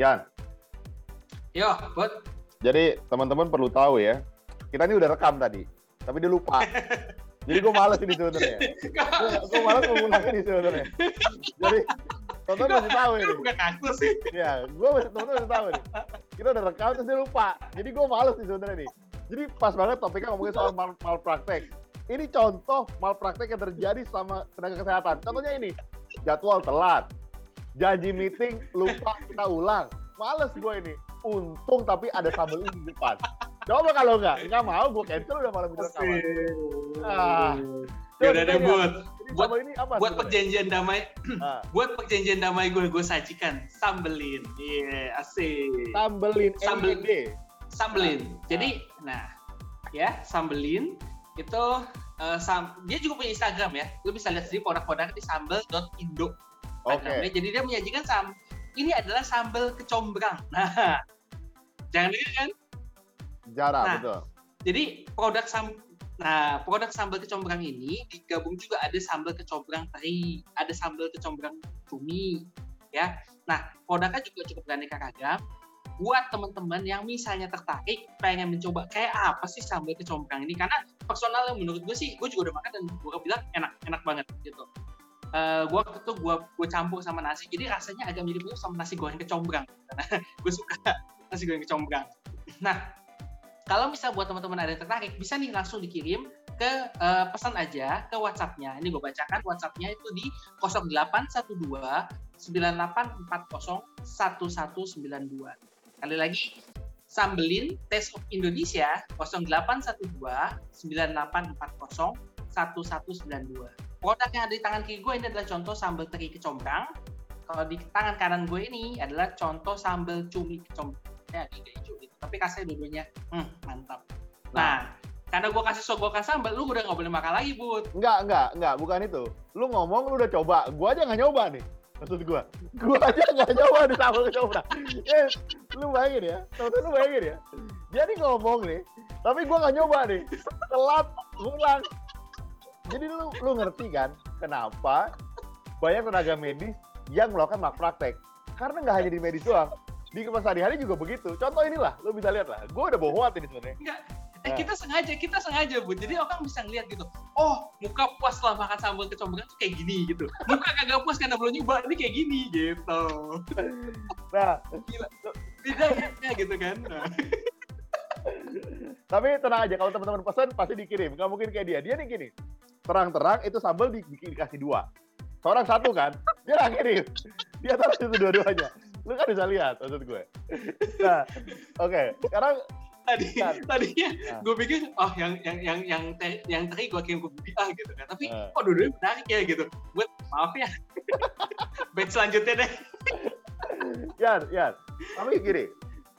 Yan, Yo, buat jadi teman-teman perlu tahu ya, kita ini udah rekam tadi, tapi dia lupa. jadi gue males ini sebenarnya. Gue males mau ngulang ini sebenarnya. Jadi teman-teman masih tahu ini. bukan aku sih. Ya, gue masih teman-teman masih tahu nih. Kita udah rekam terus dia lupa. Jadi gue males nih sebenarnya nih. Jadi pas banget topiknya ngomongin soal mal malpraktek. Ini contoh malpraktek yang terjadi sama tenaga kesehatan. Contohnya ini, jadwal telat, janji meeting lupa kita ulang. Males gue ini. Untung tapi ada sambal ini di depan. Coba kalau nggak, nggak mau gue cancel udah malam itu rekaman. Ah. Ya udah deh buat buat- ini apa? buat perjanjian damai Ah, buat perjanjian damai gue gue sajikan sambelin. Iya, asik. sambelin, Sambel. NED. Sambelin. Jadi, nah, ya sambelin itu eh, sam- dia juga punya Instagram ya. Lu bisa lihat sendiri produk-produknya di sambel.indo. Oke. Instagramnya. Jadi dia menyajikan sam ini adalah sambal kecombrang. Nah, jangan dengar kan? Jarang, Nah. betul. Jadi produk sam Nah, produk sambal kecombrang ini digabung juga ada sambal kecombrang teri, ada sambal kecombrang cumi, ya. Nah, produknya juga cukup beraneka ragam. Buat teman-teman yang misalnya tertarik pengen mencoba kayak apa sih sambal kecombrang ini, karena personal yang menurut gue sih, gue juga udah makan dan gue bilang enak, enak banget gitu. Eh gue waktu itu gue gue campur sama nasi, jadi rasanya agak mirip-mirip sama nasi goreng kecombrang. Gue suka nasi goreng kecombrang. Nah, kalau misal buat teman-teman ada yang tertarik, bisa nih langsung dikirim ke eh, pesan aja ke WhatsApp-nya. Ini gue bacakan WhatsApp-nya itu di 0812 9840 1192. Kali lagi, Sambelin Taste of Indonesia 0812 9840 1192. Produk yang ada di tangan kiri gue ini adalah contoh sambal teri kecombrang. Kalau di tangan kanan gue ini adalah contoh sambal cumi kecombrang. Ya, agak hijau gitu. Tapi kasih dua-duanya, hmm, mantap. Nah, karena gue kasih sogokan sambal, lu udah nggak boleh makan lagi, Bud. Enggak, enggak, enggak, bukan itu. Lu ngomong lu udah coba, gua aja nggak nyoba nih. Maksud gua, gua aja nggak nyoba di sambal kecombrang. Eh, lu bayangin ya, temen lu bayangin ya. Dia nih ngomong nih, tapi gua nggak nyoba nih. Telat, ngulang. Jadi lu lu ngerti kan kenapa banyak tenaga medis yang melakukan malpraktek? Karena nggak hanya di medis doang, di kemas sehari-hari juga begitu. Contoh inilah, lu bisa lihat lah. Gua udah bohong ini sebenarnya. Enggak. Eh, Nah. kita sengaja, kita sengaja, Bud. Jadi orang bisa ngeliat gitu. Oh, muka puas setelah makan sambal kecombrang tuh kayak gini gitu. Muka kagak puas karena belum nyoba, ini kayak gini gitu. Nah, Beda ya gitu kan. Nah. Tapi tenang aja, kalau teman-teman pesan pasti dikirim. Nggak mungkin kayak dia. Dia nih gini, terang-terang itu sambal di, di- dikasih dua. Seorang satu kan, dia kirim. Dia taruh itu dua-duanya. Lu kan bisa lihat maksud gue. Nah, oke. Sekarang Tadi, Kan. tadinya Nah. gue pikir, oh yang yang yang yang te- yang tadi gue kirim ke Budi ah gitu kan. Tapi Nah. kok dua-duanya menarik ya gitu. Buat maaf ya. Batch selanjutnya deh. Yan, Yan. Tapi gini.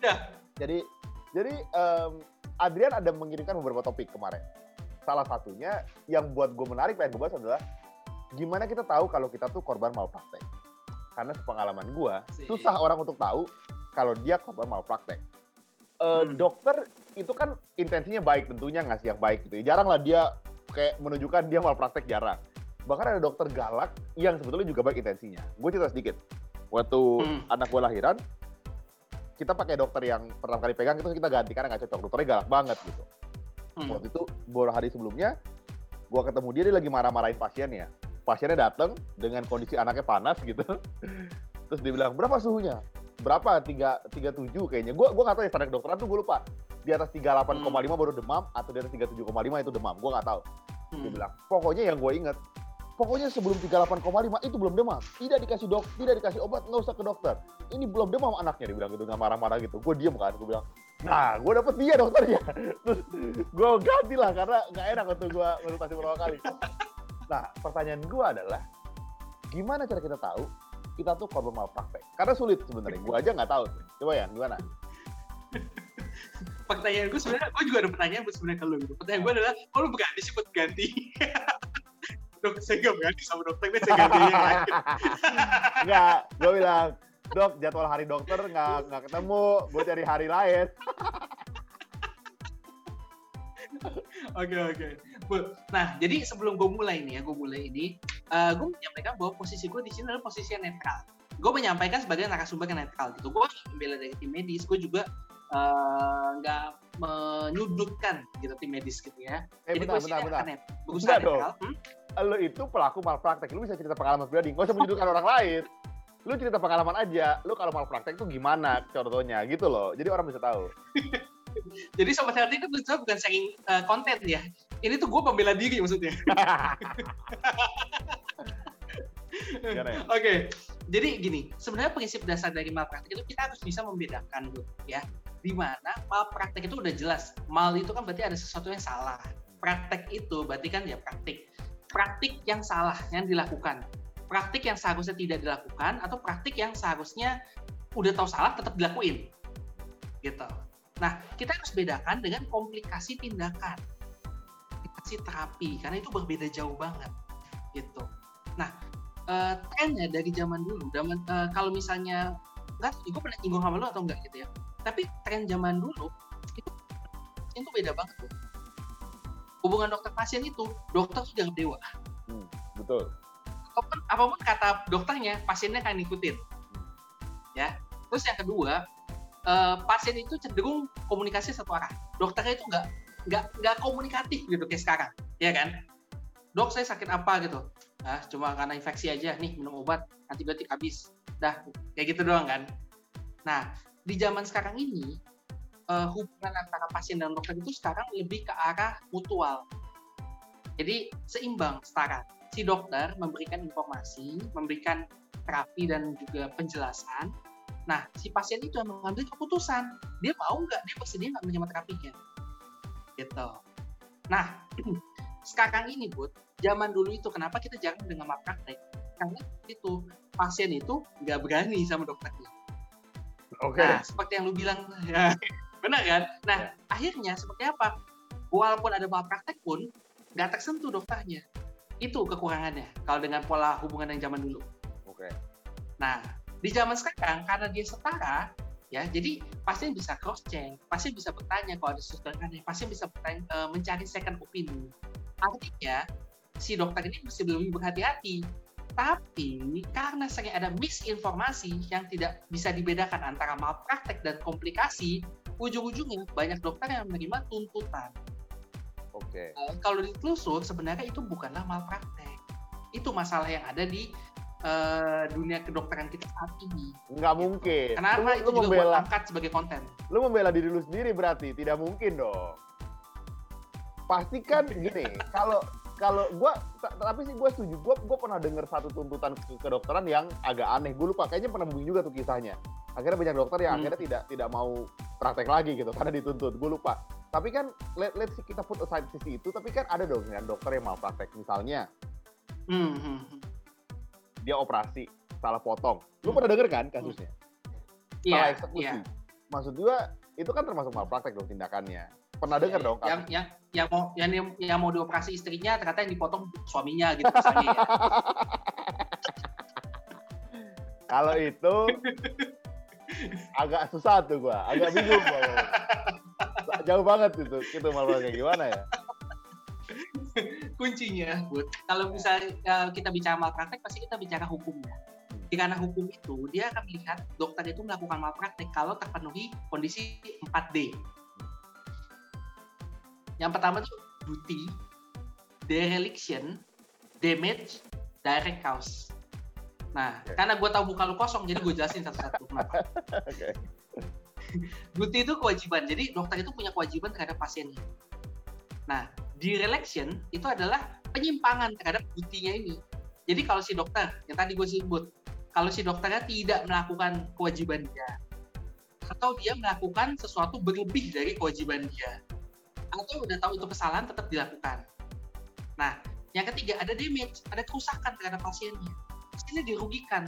Ya. Jadi, jadi em, Adrian ada mengirimkan beberapa topik kemarin. Salah satunya yang buat gue menarik pengen gue bahas adalah gimana kita tahu kalau kita tuh korban malpraktek. Karena sepengalaman gue, susah orang untuk tahu kalau dia korban malpraktek. Eh, Hmm. Dokter itu kan intensinya baik tentunya ngasih yang baik gitu. ya. Jarang lah dia kayak menunjukkan dia malpraktek jarang. Bahkan ada dokter galak yang sebetulnya juga baik intensinya. Gue cerita sedikit. Waktu Hmm. anak gue lahiran, kita pakai dokter yang pertama kali pegang itu kita ganti karena nggak cocok. Dokternya galak banget gitu. Hmm. Waktu itu beberapa hari sebelumnya, gue ketemu dia dia lagi marah-marahin pasiennya. Pasiennya datang dengan kondisi anaknya panas gitu. Terus dia bilang berapa suhunya? Berapa? Tiga tiga tujuh kayaknya. Gue gue nggak tahu ya standar kedokteran tuh gue lupa. Di atas 38,5 baru demam atau di atas 37,5 itu demam. Gue nggak tahu. Dia Hmm. bilang pokoknya yang gue inget pokoknya sebelum 38,5 itu belum demam. Tidak dikasih dok, tidak dikasih obat, nggak usah ke dokter. Ini belum demam anaknya, dia bilang gitu, nggak marah-marah gitu. Gue diem kan, gue bilang, nah gue dapet dia dokternya. Terus gue ganti lah, karena nggak enak waktu gue konsultasi pertama kali. Nah, pertanyaan gue adalah, gimana cara kita tahu kita tuh korban malpraktek? Karena sulit sebenarnya, gue aja nggak tahu. Coba ya, gimana? pertanyaan gue sebenarnya gue juga ada pertanyaan buat sebenarnya ke lu gitu. Pertanyaan gue adalah, oh lu berganti sih buat ganti? Dok, saya gak berganti sama dokter, saya ganti yang lain. Nggak, gue bilang, dok jadwal hari dokter nggak nggak ketemu, gue cari hari lain. Oke oke. Nah jadi sebelum gue mulai nih ya, gue mulai ini, gue menyampaikan bahwa posisi gue di sini adalah posisi yang netral. gue menyampaikan sebagai narasumber yang netral gitu gue membela dari tim medis gue juga eh, nggak menyudutkan gitu tim medis gitu ya Eh, jadi bentar, bentar, net- dong. netral Hmm? Lo itu pelaku malpraktek. Lu bisa cerita pengalaman pribadi. Gak usah menyudutkan orang lain. Lu cerita pengalaman aja. Lu kalau malpraktek tuh gimana contohnya gitu loh. Jadi orang bisa tahu. jadi sobat healthy itu sebenarnya bukan sharing eh, konten ya ini tuh gue pembela diri maksudnya ya? Oke, jadi gini, sebenarnya prinsip dasar dari malpraktek itu kita harus bisa membedakan, Bu, ya. Di mana malpraktek itu udah jelas. Mal itu kan berarti ada sesuatu yang salah. Praktek itu berarti kan ya praktik. Praktik yang salah yang dilakukan. Praktik yang seharusnya tidak dilakukan atau praktik yang seharusnya udah tahu salah tetap dilakuin. Gitu. Nah, kita harus bedakan dengan komplikasi tindakan. Komplikasi terapi karena itu berbeda jauh banget. Gitu. Nah, eh, trennya dari zaman dulu, zaman eh, kalau misalnya nggak, gue pernah nyinggung sama lu atau enggak gitu ya. Tapi tren zaman dulu itu itu beda banget tuh. Hubungan dokter pasien itu, dokter sudah dewa. Betul. Apa pun, apa pun kata dokternya, pasiennya akan ngikutin. Ya. Terus yang kedua, eh, pasien itu cenderung komunikasi satu arah. Dokternya itu nggak nggak nggak komunikatif gitu kayak sekarang, ya kan? Dok, saya sakit apa gitu? Ah, cuma karena infeksi aja nih minum obat antibiotik habis. Dah, kayak gitu doang kan. Nah, di zaman sekarang ini eh, hubungan antara pasien dan dokter itu sekarang lebih ke arah mutual. Jadi seimbang, setara. Si dokter memberikan informasi, memberikan terapi dan juga penjelasan. Nah, si pasien itu yang mengambil keputusan. Dia mau nggak, dia bersedia nggak menerima terapinya. Gitu. Nah, sekarang ini, Bud, zaman dulu itu kenapa kita jarang dengan malpraktek? Karena itu pasien itu nggak berani sama dokternya. Oke. Nah, seperti yang lu bilang, ya, benar kan? Nah, akhirnya seperti apa? Walaupun ada malpraktek pun nggak tersentuh dokternya. Itu kekurangannya kalau dengan pola hubungan yang zaman dulu. Oke. Nah, di zaman sekarang karena dia setara, ya, jadi pasien bisa cross check, pasien bisa bertanya kalau ada sesuatu yang aneh, pasien bisa bertanya, eh, mencari second opinion. Artinya si dokter ini mesti lebih berhati-hati. Tapi karena sering ada misinformasi yang tidak bisa dibedakan antara malpraktek dan komplikasi, ujung-ujungnya banyak dokter yang menerima tuntutan. Oke. Eh, kalau ditelusur sebenarnya itu bukanlah malpraktek. Itu masalah yang ada di eh, dunia kedokteran kita saat ini. Nggak mungkin. Kenapa lu, itu lu juga membela, buat angkat sebagai konten? lu membela diri lu sendiri berarti tidak mungkin dong. Pasti kan gini, kalau kalau ta- tapi sih gua setuju. Gua gua pernah dengar satu tuntutan ke kedokteran yang agak aneh. Gue lupa kayaknya pernah booming juga tuh kisahnya. Akhirnya banyak dokter yang Hmm. akhirnya tidak tidak mau praktek lagi gitu karena dituntut. Gue lupa. Tapi kan let, let's see, kita put aside sisi itu, tapi kan ada dong kan dokter yang mau praktek. Misalnya Hmm, hmm, hmm. dia operasi salah potong. Lu pernah denger kan kasusnya? Iya, salah eksekusi. iya. Maksud gua itu kan termasuk malpraktek dong tindakannya. Pernah dengar Iya, dong yang kasus? yang yang mau yang, yang mau dioperasi istrinya ternyata yang dipotong suaminya gitu misalnya ya. Kalau itu agak susah tuh gua, agak bingung gua. Jauh banget itu, itu malpraktek gimana ya? kuncinya Bud. kalau misalnya eh, kita bicara malpraktek pasti kita bicara hukumnya Di karena hukum itu dia akan melihat dokter itu melakukan malpraktek kalau terpenuhi kondisi 4D yang pertama tuh duty dereliction damage direct cause nah Oke. karena gue tahu muka lu kosong jadi gue jelasin satu-satu kenapa Oke. duty itu kewajiban. Jadi dokter itu punya kewajiban terhadap pasiennya. Nah, dereliction itu adalah penyimpangan terhadap duty-nya ini. Jadi kalau si dokter, yang tadi gue sebut, kalau si dokternya tidak melakukan kewajiban dia, atau dia melakukan sesuatu berlebih dari kewajiban dia, atau udah tahu itu kesalahan tetap dilakukan. Nah, yang ketiga ada damage, ada kerusakan terhadap pasiennya. Pasiennya dirugikan.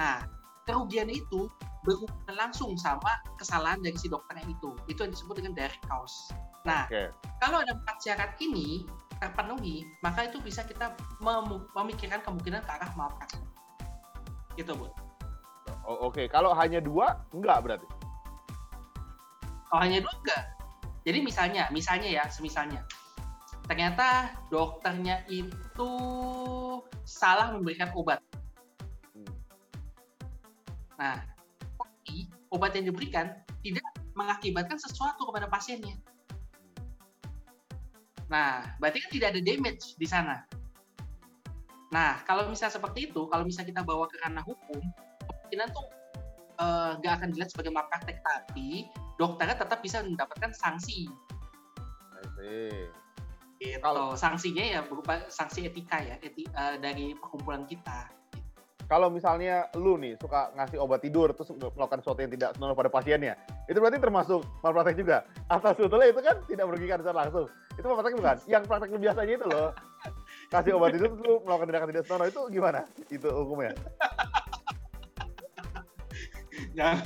Nah, kerugian itu berhubungan langsung sama kesalahan dari si dokternya itu. Itu yang disebut dengan direct cause. Nah, Oke. kalau ada empat syarat ini terpenuhi, maka itu bisa kita mem- memikirkan kemungkinan ke arah malpraktek. Gitu, Bu. O- Oke, kalau hanya dua enggak berarti. Kalau hanya dua enggak. Jadi misalnya, misalnya ya, semisalnya. Ternyata dokternya itu salah memberikan obat. Hmm. Nah, tapi obat yang diberikan tidak mengakibatkan sesuatu kepada pasiennya. Nah, berarti kan tidak ada damage di sana. Nah, kalau misalnya seperti itu, kalau misalnya kita bawa ke ranah hukum, kemungkinan tuh eh, nggak uh, akan dilihat sebagai malpraktek, tapi dokternya tetap bisa mendapatkan sanksi. Gitu. Kalau sanksinya ya berupa sanksi etika ya, eti, uh, dari perkumpulan kita. Kalau misalnya lu nih suka ngasih obat tidur terus melakukan sesuatu yang tidak senonoh pada pasiennya, itu berarti termasuk malpraktek juga. Atau sebetulnya itu kan tidak merugikan secara langsung. Itu malpraktek bukan? Yang praktek biasanya itu loh. Kasih obat tidur terus lu melakukan tindakan tidak senonoh itu gimana? Itu hukumnya. Jangan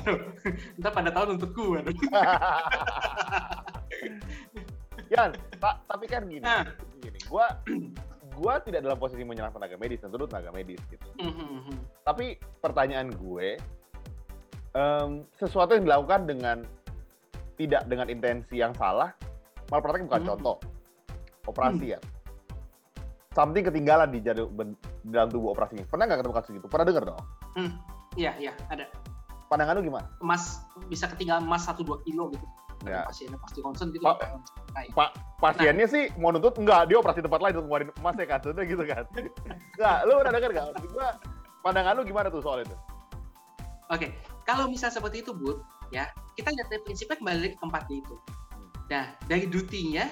Entar pada tahun untuk gue. Yan, Pak, tapi kan gini. Nah. Gini, gua gue tidak dalam posisi menyerang tenaga medis, tentu tenaga medis gitu. Mm-hmm. Tapi pertanyaan gue, um, sesuatu yang dilakukan dengan tidak dengan intensi yang salah, malpraktek bukan mm-hmm. contoh. Operasi mm. ya. Something ketinggalan di dalam tubuh operasinya. Pernah nggak ketemu kasus gitu? Pernah dengar dong? Mm. Iya, iya, ada. Pandangan lu gimana? Emas bisa ketinggalan emas 1-2 kilo gitu ya. pasiennya pasti concern gitu. Pa, pa, pasiennya nah, sih mau nuntut enggak, dia operasi tempat lain untuk ngeluarin emas ya kan, gitu kan. Enggak, lu udah denger enggak? Gua pandangan lu gimana tuh soal itu? Oke, kalau misal seperti itu, Bud, ya, kita lihat dari prinsipnya kembali ke tempat itu. Nah, dari duty-nya,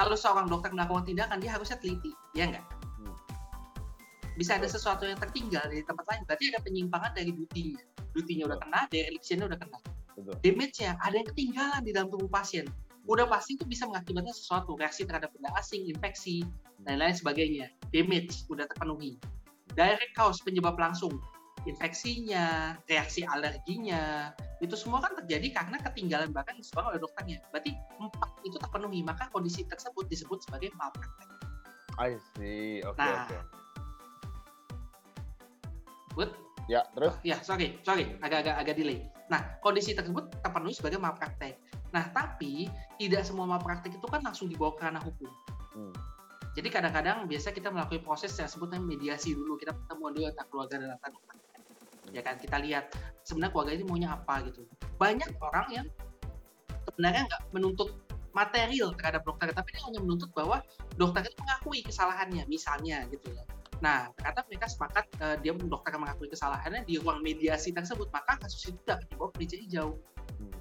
kalau seorang dokter melakukan tindakan, dia harusnya teliti, ya enggak? Hmm. Bisa ada sesuatu yang tertinggal dari tempat lain, berarti ada penyimpangan dari duty-nya. Duty-nya udah kena, dari udah kena damage-nya ada yang ketinggalan di dalam tubuh pasien. Udah pasti itu bisa mengakibatkan sesuatu, reaksi terhadap benda asing, infeksi, dan lain sebagainya. Damage udah terpenuhi. Direct cause penyebab langsung, infeksinya, reaksi alerginya, itu semua kan terjadi karena ketinggalan bahkan disebabkan oleh dokternya. Berarti empat itu terpenuhi, maka kondisi tersebut disebut sebagai malpraktek. I see, oke okay, nah, Okay. Good. Ya, terus? Oh, ya, sorry, sorry, agak-agak agak delay. Nah, kondisi tersebut terpenuhi sebagai malpraktek. Nah, tapi tidak semua malpraktek itu kan langsung dibawa ke ranah hukum. Hmm. Jadi kadang-kadang biasa kita melakukan proses yang sebutnya mediasi dulu. Kita ketemu dulu antara keluarga dan dokter. Ya kan, kita lihat sebenarnya keluarga ini maunya apa gitu. Banyak orang yang sebenarnya nggak menuntut material terhadap dokter, tapi dia hanya menuntut bahwa dokter itu mengakui kesalahannya, misalnya gitu ya Nah, ternyata mereka sepakat uh, dia dokter mengakui kesalahannya di ruang mediasi tersebut, maka kasus itu tidak dibawa ke jauh. Hmm.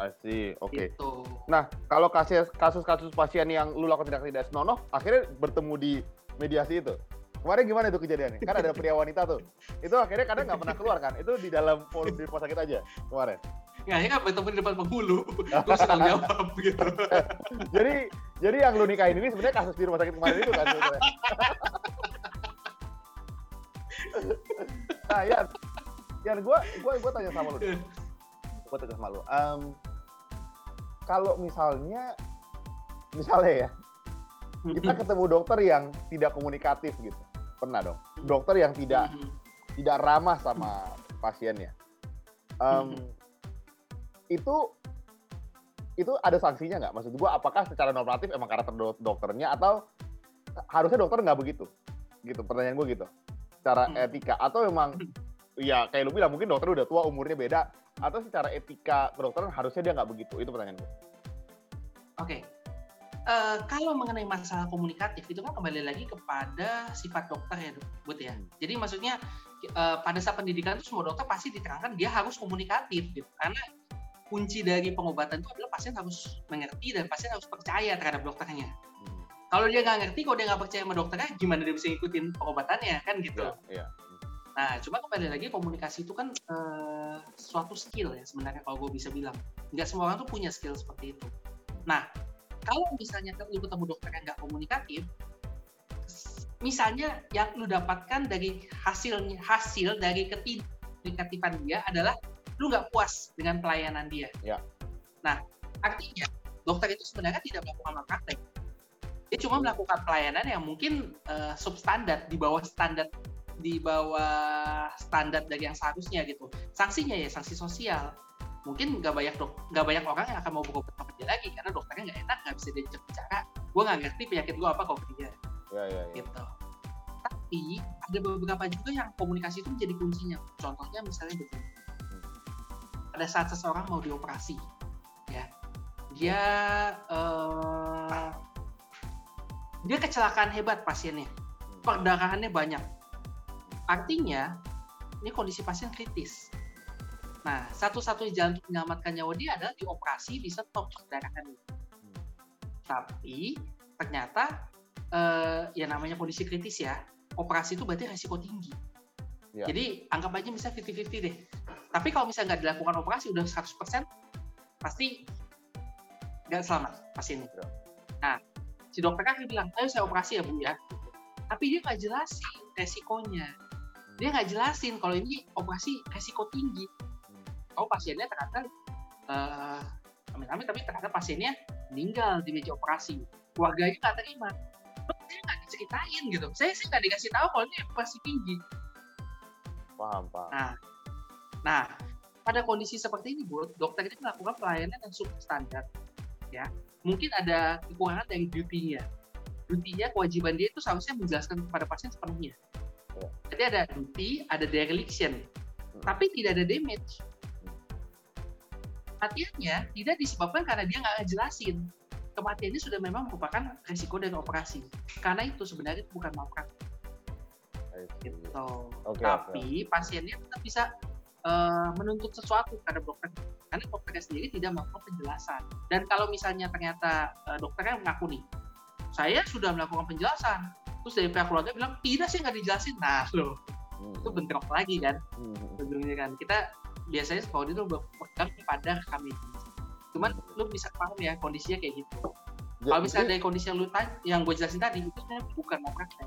I see, oke. Okay. Gitu. Nah, kalau kasus-kasus pasien yang lu lakukan tidak tidak senonoh, akhirnya bertemu di mediasi itu. Kemarin gimana itu kejadiannya? Kan ada pria wanita tuh. Itu akhirnya kadang nggak pernah keluar kan? Itu di dalam forum di rumah sakit aja kemarin. Ya, ini kan bertemu di depan penghulu. Gue sedang jawab gitu. jadi, jadi yang lu nikahin ini sebenarnya kasus di rumah sakit kemarin itu kan? Nah ya ya gue gue gue tanya sama lu gue tanya sama lu. Um, kalau misalnya misalnya ya kita ketemu dokter yang tidak komunikatif gitu. Pernah dong. Dokter yang tidak tidak ramah sama pasiennya. Um, itu itu ada sanksinya nggak? Maksud gue apakah secara normatif emang karakter dokternya atau harusnya dokter nggak begitu? Gitu pertanyaan gue gitu secara hmm. etika atau memang ya kayak lu bilang mungkin dokter udah tua umurnya beda atau secara etika kedokteran harusnya dia nggak begitu itu pertanyaan gue. Oke, okay. uh, eh, kalau mengenai masalah komunikatif itu kan kembali lagi kepada sifat dokter ya, buat ya. Hmm. Jadi maksudnya uh, pada saat pendidikan itu semua dokter pasti diterangkan dia harus komunikatif gitu, karena kunci dari pengobatan itu adalah pasien harus mengerti dan pasien harus percaya terhadap dokternya kalau dia nggak ngerti kalau dia nggak percaya sama dokternya gimana dia bisa ngikutin pengobatannya kan gitu yeah, yeah. nah cuma kembali lagi komunikasi itu kan uh, suatu skill ya sebenarnya kalau gue bisa bilang nggak semua orang tuh punya skill seperti itu nah kalau misalnya lu ketemu dokter yang nggak komunikatif misalnya yang lu dapatkan dari hasilnya hasil dari ketidakkomunikatifan dia adalah lu nggak puas dengan pelayanan dia. Ya. Nah, artinya dokter itu sebenarnya tidak melakukan praktek dia cuma melakukan pelayanan yang mungkin uh, substandar di bawah standar di bawah standar dari yang seharusnya gitu. Sanksinya ya sanksi sosial. Mungkin nggak banyak dok nggak banyak orang yang akan mau berobat sama dia lagi karena dokternya nggak enak nggak bisa diajak bicara. Gue nggak ngerti penyakit gue apa kok dia. Ya, ya, ya. gitu. Tapi ada beberapa juga yang komunikasi itu menjadi kuncinya. Contohnya misalnya begini. Pada saat seseorang mau dioperasi, ya, dia uh, dia kecelakaan hebat pasiennya, perdarahannya banyak. Artinya ini kondisi pasien kritis. Nah, satu-satunya jalan untuk menyelamatkan nyawa dia adalah dioperasi di stop perdarahan. Tapi ternyata uh, ya namanya kondisi kritis ya, operasi itu berarti resiko tinggi. Ya. Jadi anggap aja misalnya 50-50 deh. Tapi kalau misalnya nggak dilakukan operasi udah 100%, pasti nggak selamat pasiennya. Ya. Si dokter kan bilang, ayo saya operasi ya Bu ya. Tapi dia nggak jelasin resikonya. Dia nggak jelasin kalau ini operasi resiko tinggi. Oh pasiennya ternyata uh, amin-amin tapi ternyata pasiennya meninggal di meja operasi. Keluarganya nggak terima. Saya nggak diceritain gitu. Saya sih nggak dikasih tahu kalau ini operasi tinggi paham paham nah nah pada kondisi seperti ini bu dokter itu melakukan pelayanan yang standar ya mungkin ada kekurangan dari duty-nya duty-nya kewajiban dia itu seharusnya menjelaskan kepada pasien sepenuhnya ya. jadi ada duty ada dereliction hmm. tapi tidak ada damage kematiannya tidak disebabkan karena dia nggak ngejelasin kematian ini sudah memang merupakan resiko dari operasi karena itu sebenarnya itu bukan malpraktik gitu. Okay, Tapi okay. pasiennya tetap bisa uh, menuntut sesuatu kepada dokter karena dokternya sendiri tidak melakukan penjelasan. Dan kalau misalnya ternyata uh, dokternya mengaku nih, saya sudah melakukan penjelasan, terus dari pihak keluarga bilang tidak sih nggak dijelasin, nah loh hmm. itu bentrok lagi kan, hmm. kan kita biasanya kalau itu berpegang pada kami. Cuman hmm. lu bisa paham ya kondisinya kayak gitu. Kalau misalnya dari kondisi yang lu tanya, yang gue jelasin tadi itu bukan mau praktek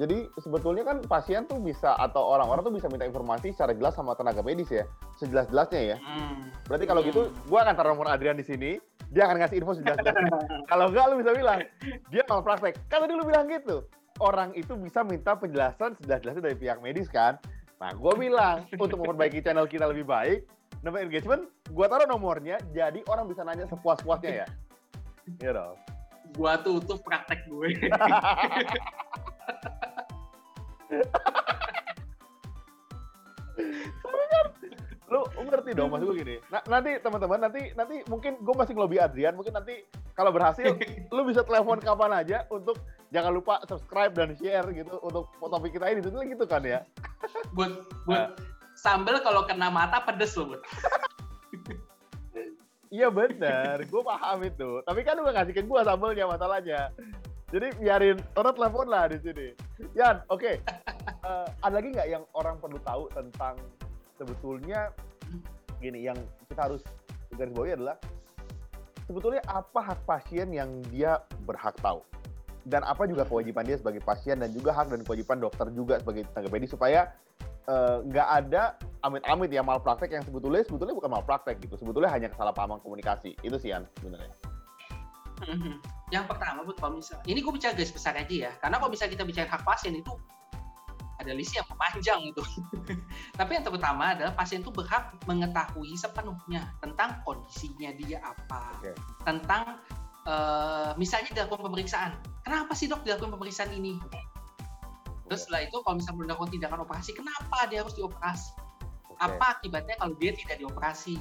jadi sebetulnya kan pasien tuh bisa atau orang-orang tuh bisa minta informasi secara jelas sama tenaga medis ya, sejelas-jelasnya ya. Hmm. Berarti kalau gitu, hmm. gua akan taruh nomor Adrian di sini, dia akan ngasih info sejelas-jelasnya. kalau enggak lu bisa bilang, dia mau praktek. Kan tadi lu bilang gitu, orang itu bisa minta penjelasan sejelas-jelasnya dari pihak medis kan. Nah, gua bilang untuk memperbaiki channel kita lebih baik, nama engagement, gua taruh nomornya, jadi orang bisa nanya sepuas-puasnya ya. Iya dong. Gua tutup praktek gue. lu ngerti dong maksud gue gini nah, nanti teman-teman nanti nanti mungkin gue masih ngelobi Adrian mungkin nanti kalau berhasil lu bisa telepon kapan aja untuk jangan lupa subscribe dan share gitu untuk topik kita ini itu gitu kan ya buat buat nah. sambel kalau kena mata pedes loh Iya benar, gue paham itu. Tapi kan lu gak ngasih ke gue sambelnya masalahnya. Jadi biarin orang telepon lah di sini. Yan, oke. Okay. Uh, eh, ada lagi nggak yang orang perlu tahu tentang sebetulnya gini yang kita harus garis bawahi adalah sebetulnya apa hak pasien yang dia berhak tahu dan apa juga kewajiban dia sebagai pasien dan juga hak dan kewajiban dokter juga sebagai tenaga medis supaya eh, nggak uh, ada amit-amit ya malpraktek yang sebetulnya sebetulnya bukan malpraktek gitu sebetulnya hanya kesalahpahaman komunikasi itu sih Yan sebenarnya. Mhm. Yang pertama, buat kalau misalnya, ini gue bicara garis besar aja ya, karena kalau misalnya kita bicara hak pasien itu ada list yang memanjang itu. Tapi yang terutama adalah pasien itu berhak mengetahui sepenuhnya tentang kondisinya dia apa, okay. tentang uh, misalnya dilakukan pemeriksaan. Kenapa sih dok dilakukan pemeriksaan ini? Terus setelah itu kalau misalnya belum dilakukan tindakan operasi, kenapa dia harus dioperasi? Apa akibatnya kalau dia tidak dioperasi?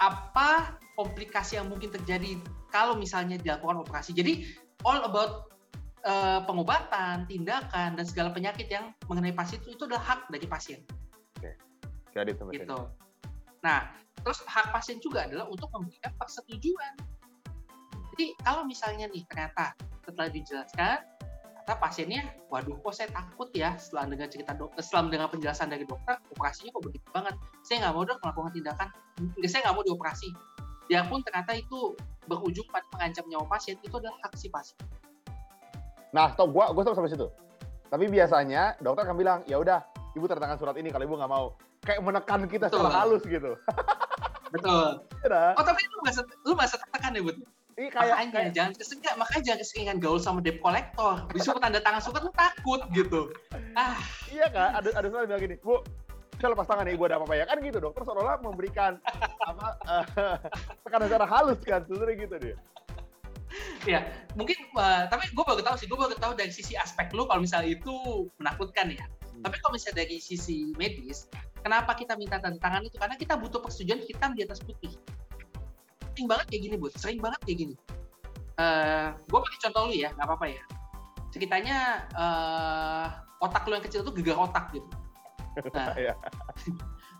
Apa komplikasi yang mungkin terjadi kalau misalnya dilakukan operasi? Jadi all about uh, pengobatan, tindakan dan segala penyakit yang mengenai pasien itu itu adalah hak dari pasien. Oke. Jadi itu gitu. Nah, terus hak pasien juga adalah untuk memberikan persetujuan. Jadi kalau misalnya nih ternyata setelah dijelaskan ternyata pasiennya, waduh kok saya takut ya setelah dengar cerita dokter, setelah mendengar penjelasan dari dokter, operasinya kok begitu banget. Saya nggak mau dok melakukan tindakan, saya nggak mau dioperasi. Dia pun ternyata itu berujung pada mengancam nyawa pasien, itu adalah hak si pasien. Nah, toh gua gua sampai situ. Tapi biasanya dokter akan bilang, ya udah, ibu tanda tangan surat ini kalau ibu nggak mau. Kayak menekan kita Betul. secara halus gitu. Betul. Ya, oh tapi lu nggak lu nggak tertekan ya? Iya kayak, makanya kayak... jangan kesenggat, makanya jangan keseringan gaul sama debt collector. Disuruh tanda tangan surat lu takut gitu. Ah. Iya kan, ada ada soal bilang gini, Bu, saya lepas tangan ya ibu ada apa-apa ya kan gitu dokter seolah-olah memberikan apa uh, tekanan secara halus kan sebenarnya gitu dia. Ya, mungkin uh, tapi gue baru tahu sih, gue baru tahu dari sisi aspek lu kalau misalnya itu menakutkan ya. Tapi kalau misalnya dari sisi medis, kenapa kita minta tanda tangan itu? Karena kita butuh persetujuan hitam di atas putih. Sering banget kayak gini, Bu. Sering banget kayak gini. Uh, gue pakai contoh lu ya, nggak apa-apa ya. Ceritanya uh, otak lu yang kecil itu gegar otak gitu. Nah, Iya.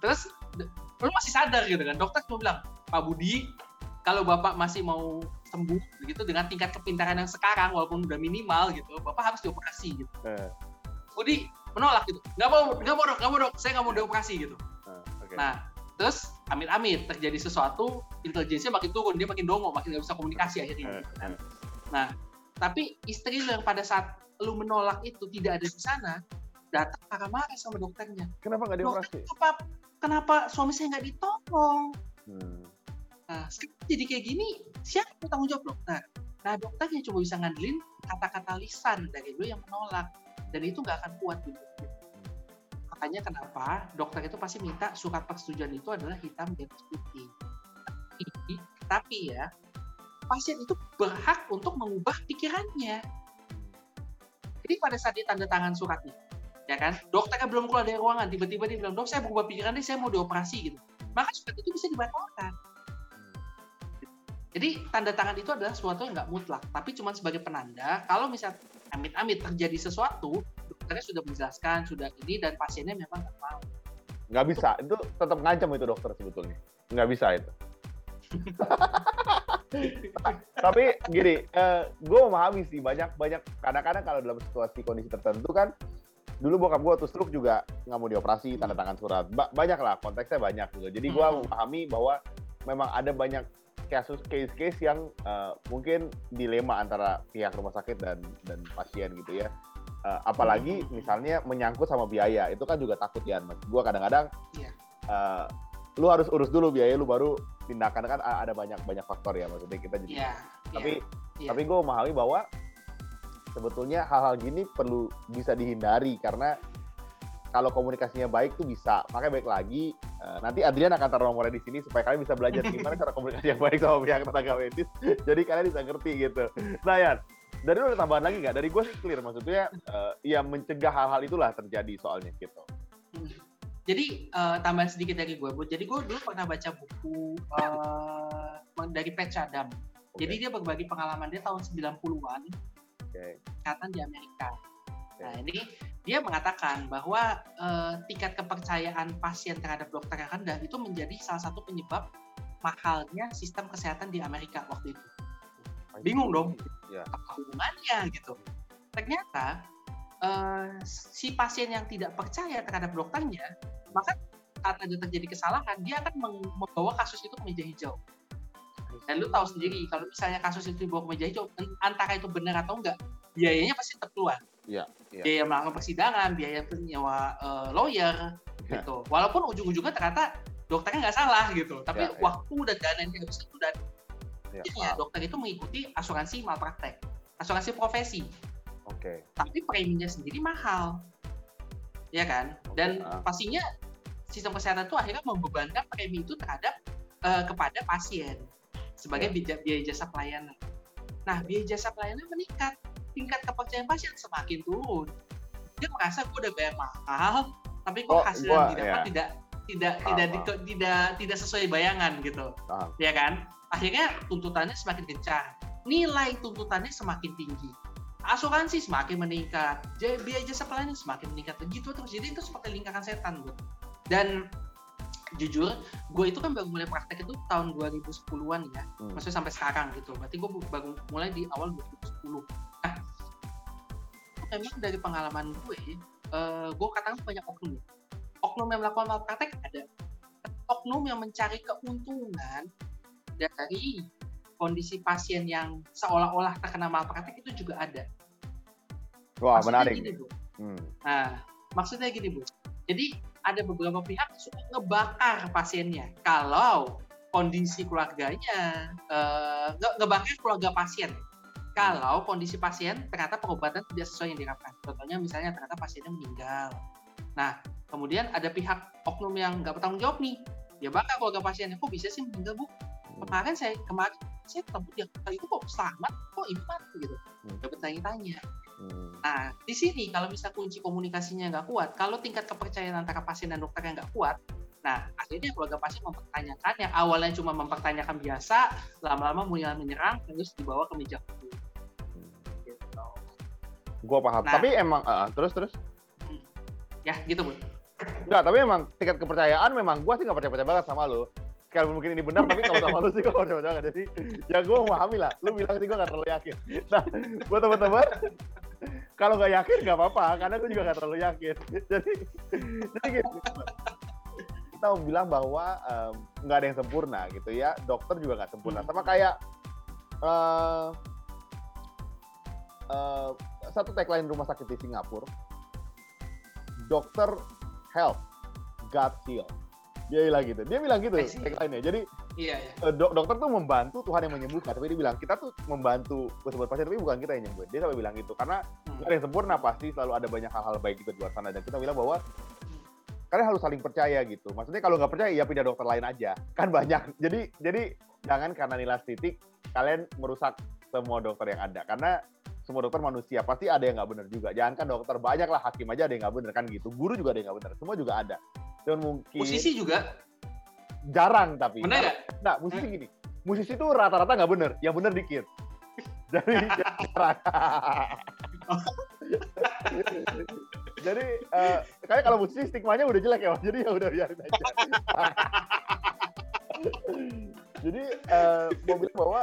terus lu masih sadar gitu kan dokter cuma bilang Pak Budi kalau bapak masih mau sembuh begitu dengan tingkat kepintaran yang sekarang walaupun udah minimal gitu bapak harus dioperasi gitu Eh, Budi menolak gitu nggak mau nggak mau dok nggak mau dok saya nggak mau dioperasi gitu eh, nah terus amit-amit terjadi sesuatu intelijensinya makin turun dia makin dongo makin nggak bisa komunikasi akhirnya Eh, kan. nah tapi istri lu yang pada saat lu menolak itu tidak ada di sana datang marah-marah sama dokternya Kenapa nggak dioperasi? kenapa kenapa suami saya nggak ditolong Hmm. nah sekarang jadi kayak gini siapa yang tanggung jawab dokter nah dokternya cuma bisa ngandelin kata-kata lisan dari lu yang menolak dan itu nggak akan kuat gitu makanya kenapa dokter itu pasti minta surat persetujuan itu adalah hitam atas putih. Tapi, ya pasien itu berhak untuk mengubah pikirannya. Jadi pada saat dia tanda tangan suratnya ya kan? Dokternya belum keluar dari ruangan tiba-tiba dia bilang dok saya berubah pikiran nih saya mau dioperasi gitu. Maka surat itu bisa dibatalkan. Jadi tanda tangan itu adalah sesuatu yang nggak mutlak tapi cuma sebagai penanda kalau misal amit-amit terjadi sesuatu dokternya sudah menjelaskan sudah ini dan pasiennya memang nggak mau Nggak bisa. Itu tetap ngancam itu dokter sebetulnya. Nggak bisa itu. Tapi gini, gue memahami sih banyak banyak kadang-kadang kalau dalam situasi kondisi tertentu kan dulu bokap gue tuh stroke juga nggak mau dioperasi tanda tangan surat ba banyak lah konteksnya banyak gitu jadi gue Hmm. memahami bahwa memang ada banyak kasus case-case yang uh, mungkin dilema antara pihak rumah sakit dan dan pasien gitu ya Uh, apalagi misalnya menyangkut sama biaya itu kan juga takut ya mas gue kadang-kadang Iya. uh, lu harus urus dulu biaya lu baru tindakan. Kan ada banyak banyak faktor ya maksudnya kita jadi Iya, tapi iya. tapi gue memahami bahwa sebetulnya hal-hal gini perlu bisa dihindari karena kalau komunikasinya baik tuh bisa. Makanya baik lagi eh, nanti Adrian akan taruh nomornya di sini supaya kalian bisa belajar gimana cara komunikasi yang baik sama pihak tenaga medis. Jadi kalian bisa ngerti gitu. Nah Yan dari lu ada tambahan lagi nggak dari gue sih clear maksudnya eh, ya mencegah hal-hal itulah terjadi soalnya gitu Hmm. Jadi eh, tambahan sedikit dari gue, Bu. Jadi gue dulu pernah baca buku eh, dari Patch Adam. Oke, Jadi dia berbagi pengalaman dia tahun 90-an, oke. kesehatan di Amerika. Nah ini dia mengatakan bahwa eh, tingkat kepercayaan pasien terhadap dokter yang rendah itu menjadi salah satu penyebab mahalnya sistem kesehatan di Amerika waktu itu. Bingung dong. ya apa hubungannya gitu. Ternyata eh, si pasien yang tidak percaya terhadap dokternya, maka saat ada terjadi kesalahan, dia akan membawa kasus itu ke meja hijau. Dan lu tahu sendiri, kalau misalnya kasus itu dibawa ke meja hijau, antara itu benar atau enggak, biayanya pasti tetap keluar. Iya, iya. Biaya melakukan persidangan, biaya penyewa eh, lawyer, Ya. gitu. Walaupun ujung-ujungnya ternyata dokternya nggak salah gitu, tapi Ya, ya. waktu dan dana yang dihabiskan itu dan ya, dokter itu mengikuti asuransi malpraktek, asuransi profesi, oke tapi preminya sendiri mahal, ya kan? Dan Ah. pastinya sistem kesehatan itu akhirnya membebankan premi itu terhadap eh, kepada pasien sebagai Ya. biaya, biaya jasa pelayanan. Nah, biaya jasa pelayanan meningkat, tingkat kepercayaan pasien semakin turun. Dia merasa gue udah bayar mahal, tapi kok Oh, hasil gua- yang didapat ya. tidak tidak tidak, tidak tidak sesuai bayangan gitu Paham. ya kan akhirnya tuntutannya semakin gencar nilai tuntutannya semakin tinggi. Asuransi semakin meningkat. Biaya jasa pelayanan semakin meningkat. Begitu terus. Jadi itu seperti lingkaran setan gue dan jujur gue itu kan baru mulai praktek itu tahun 2010-an ya. Hmm. maksudnya sampai sekarang gitu. Berarti gue baru mulai di awal 2010 nah memang dari pengalaman gue eh, gue katakan banyak oknum oknum yang melakukan malpraktek ada. Oknum yang mencari keuntungan dari kondisi pasien yang seolah-olah terkena malpraktek itu juga ada wah Maksudnya menarik gini, Bu. Hmm. Nah, maksudnya gini Bu. Jadi ada beberapa pihak yang suka ngebakar pasiennya. Kalau kondisi keluarganya eh, nge- ngebakar keluarga pasien. Kalau kondisi pasien ternyata pengobatan tidak sesuai yang diharapkan. Contohnya misalnya ternyata pasiennya meninggal. Nah, kemudian ada pihak oknum yang nggak bertanggung jawab nih. Dia bakar keluarga pasiennya. Kok bisa sih meninggal Bu? Kemarin saya kemarin saya ketemu dia itu kok selamat, kok ibu mati gitu. Hmm. Dia bertanya-tanya. Hmm. Nah, di sini kalau bisa kunci komunikasinya nggak kuat, kalau tingkat kepercayaan antara pasien dan dokternya nggak kuat, nah akhirnya keluarga pasien mempertanyakan yang awalnya cuma mempertanyakan biasa, lama-lama mulai menyerang, terus dibawa ke meja hukum. Gitu. Gua paham. Nah. Tapi emang eh, terus terus Ya, gitu, Bu. Enggak, tapi emang tingkat kepercayaan memang gua sih nggak percaya-percaya banget sama lu. Sekalipun mungkin ini benar, tapi kalau sama lu sih nggak percaya banget. Jadi ya gua memahami lah. Lu bilang sih gua nggak terlalu yakin. Nah, buat teman-teman, kalau nggak yakin nggak apa-apa, karena gua juga nggak terlalu yakin. Jadi, jadi gitu. Kita mau bilang bahwa nggak ada yang sempurna gitu ya. Dokter juga nggak sempurna. Sama kayak eh eh, satu tagline rumah sakit di Singapura, dokter health, God heal. Dia bilang gitu. Dia bilang gitu tagline-nya. Jadi Iya, iya. eh, dok- dokter tuh membantu Tuhan yang menyembuhkan. Tapi dia bilang kita tuh membantu kesembuhan pasien, tapi bukan kita yang nyembuhin. Dia sampai bilang gitu. Karena Hmm. ada yang sempurna pasti selalu ada banyak hal-hal baik juga di luar sana. Dan kita bilang bahwa kalian harus saling percaya gitu. Maksudnya kalau nggak percaya ya pindah dokter lain aja. Kan banyak. Jadi jadi jangan karena nilai titik kalian merusak semua dokter yang ada. Karena semua dokter manusia pasti ada yang nggak benar juga. Jangan kan dokter banyak lah hakim aja ada yang nggak benar kan gitu. Guru juga ada yang nggak benar. Semua juga ada. Dan mungkin Musisi juga, jarang tapi. benar nggak? Nah, musisi gini. Musisi tuh rata-rata nggak bener, yang bener dikit. Jadi jarang. Jadi eh, kayak kalau musisi stigmanya udah jelek ya, jadi ya udah biarin aja. jadi eh, mau bilang bahwa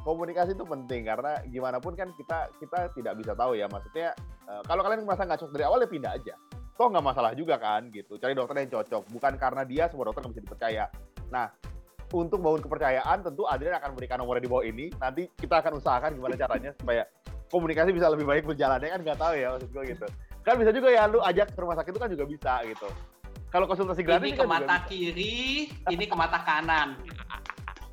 komunikasi itu penting karena gimana pun kan kita kita tidak bisa tahu ya maksudnya eh, kalau kalian merasa nggak cocok dari awal ya pindah aja toh nggak masalah juga kan gitu cari dokter yang cocok bukan karena dia semua dokter nggak bisa dipercaya nah untuk bangun kepercayaan tentu Adrian akan memberikan nomornya di bawah ini nanti kita akan usahakan gimana caranya supaya komunikasi bisa lebih baik berjalannya kan nggak tahu ya maksud gue gitu kan bisa juga ya lu ajak ke rumah sakit itu kan juga bisa gitu kalau konsultasi gratis Ini kan ke juga mata kiri, ini ke mata kanan.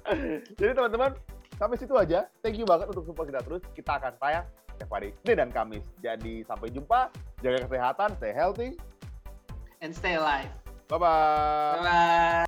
Jadi teman-teman, sampai situ aja. Thank you banget untuk support kita terus. Kita akan tayang setiap hari Senin dan Kamis. Jadi sampai jumpa, jaga kesehatan, stay healthy. And stay alive. Bye-bye. Bye-bye.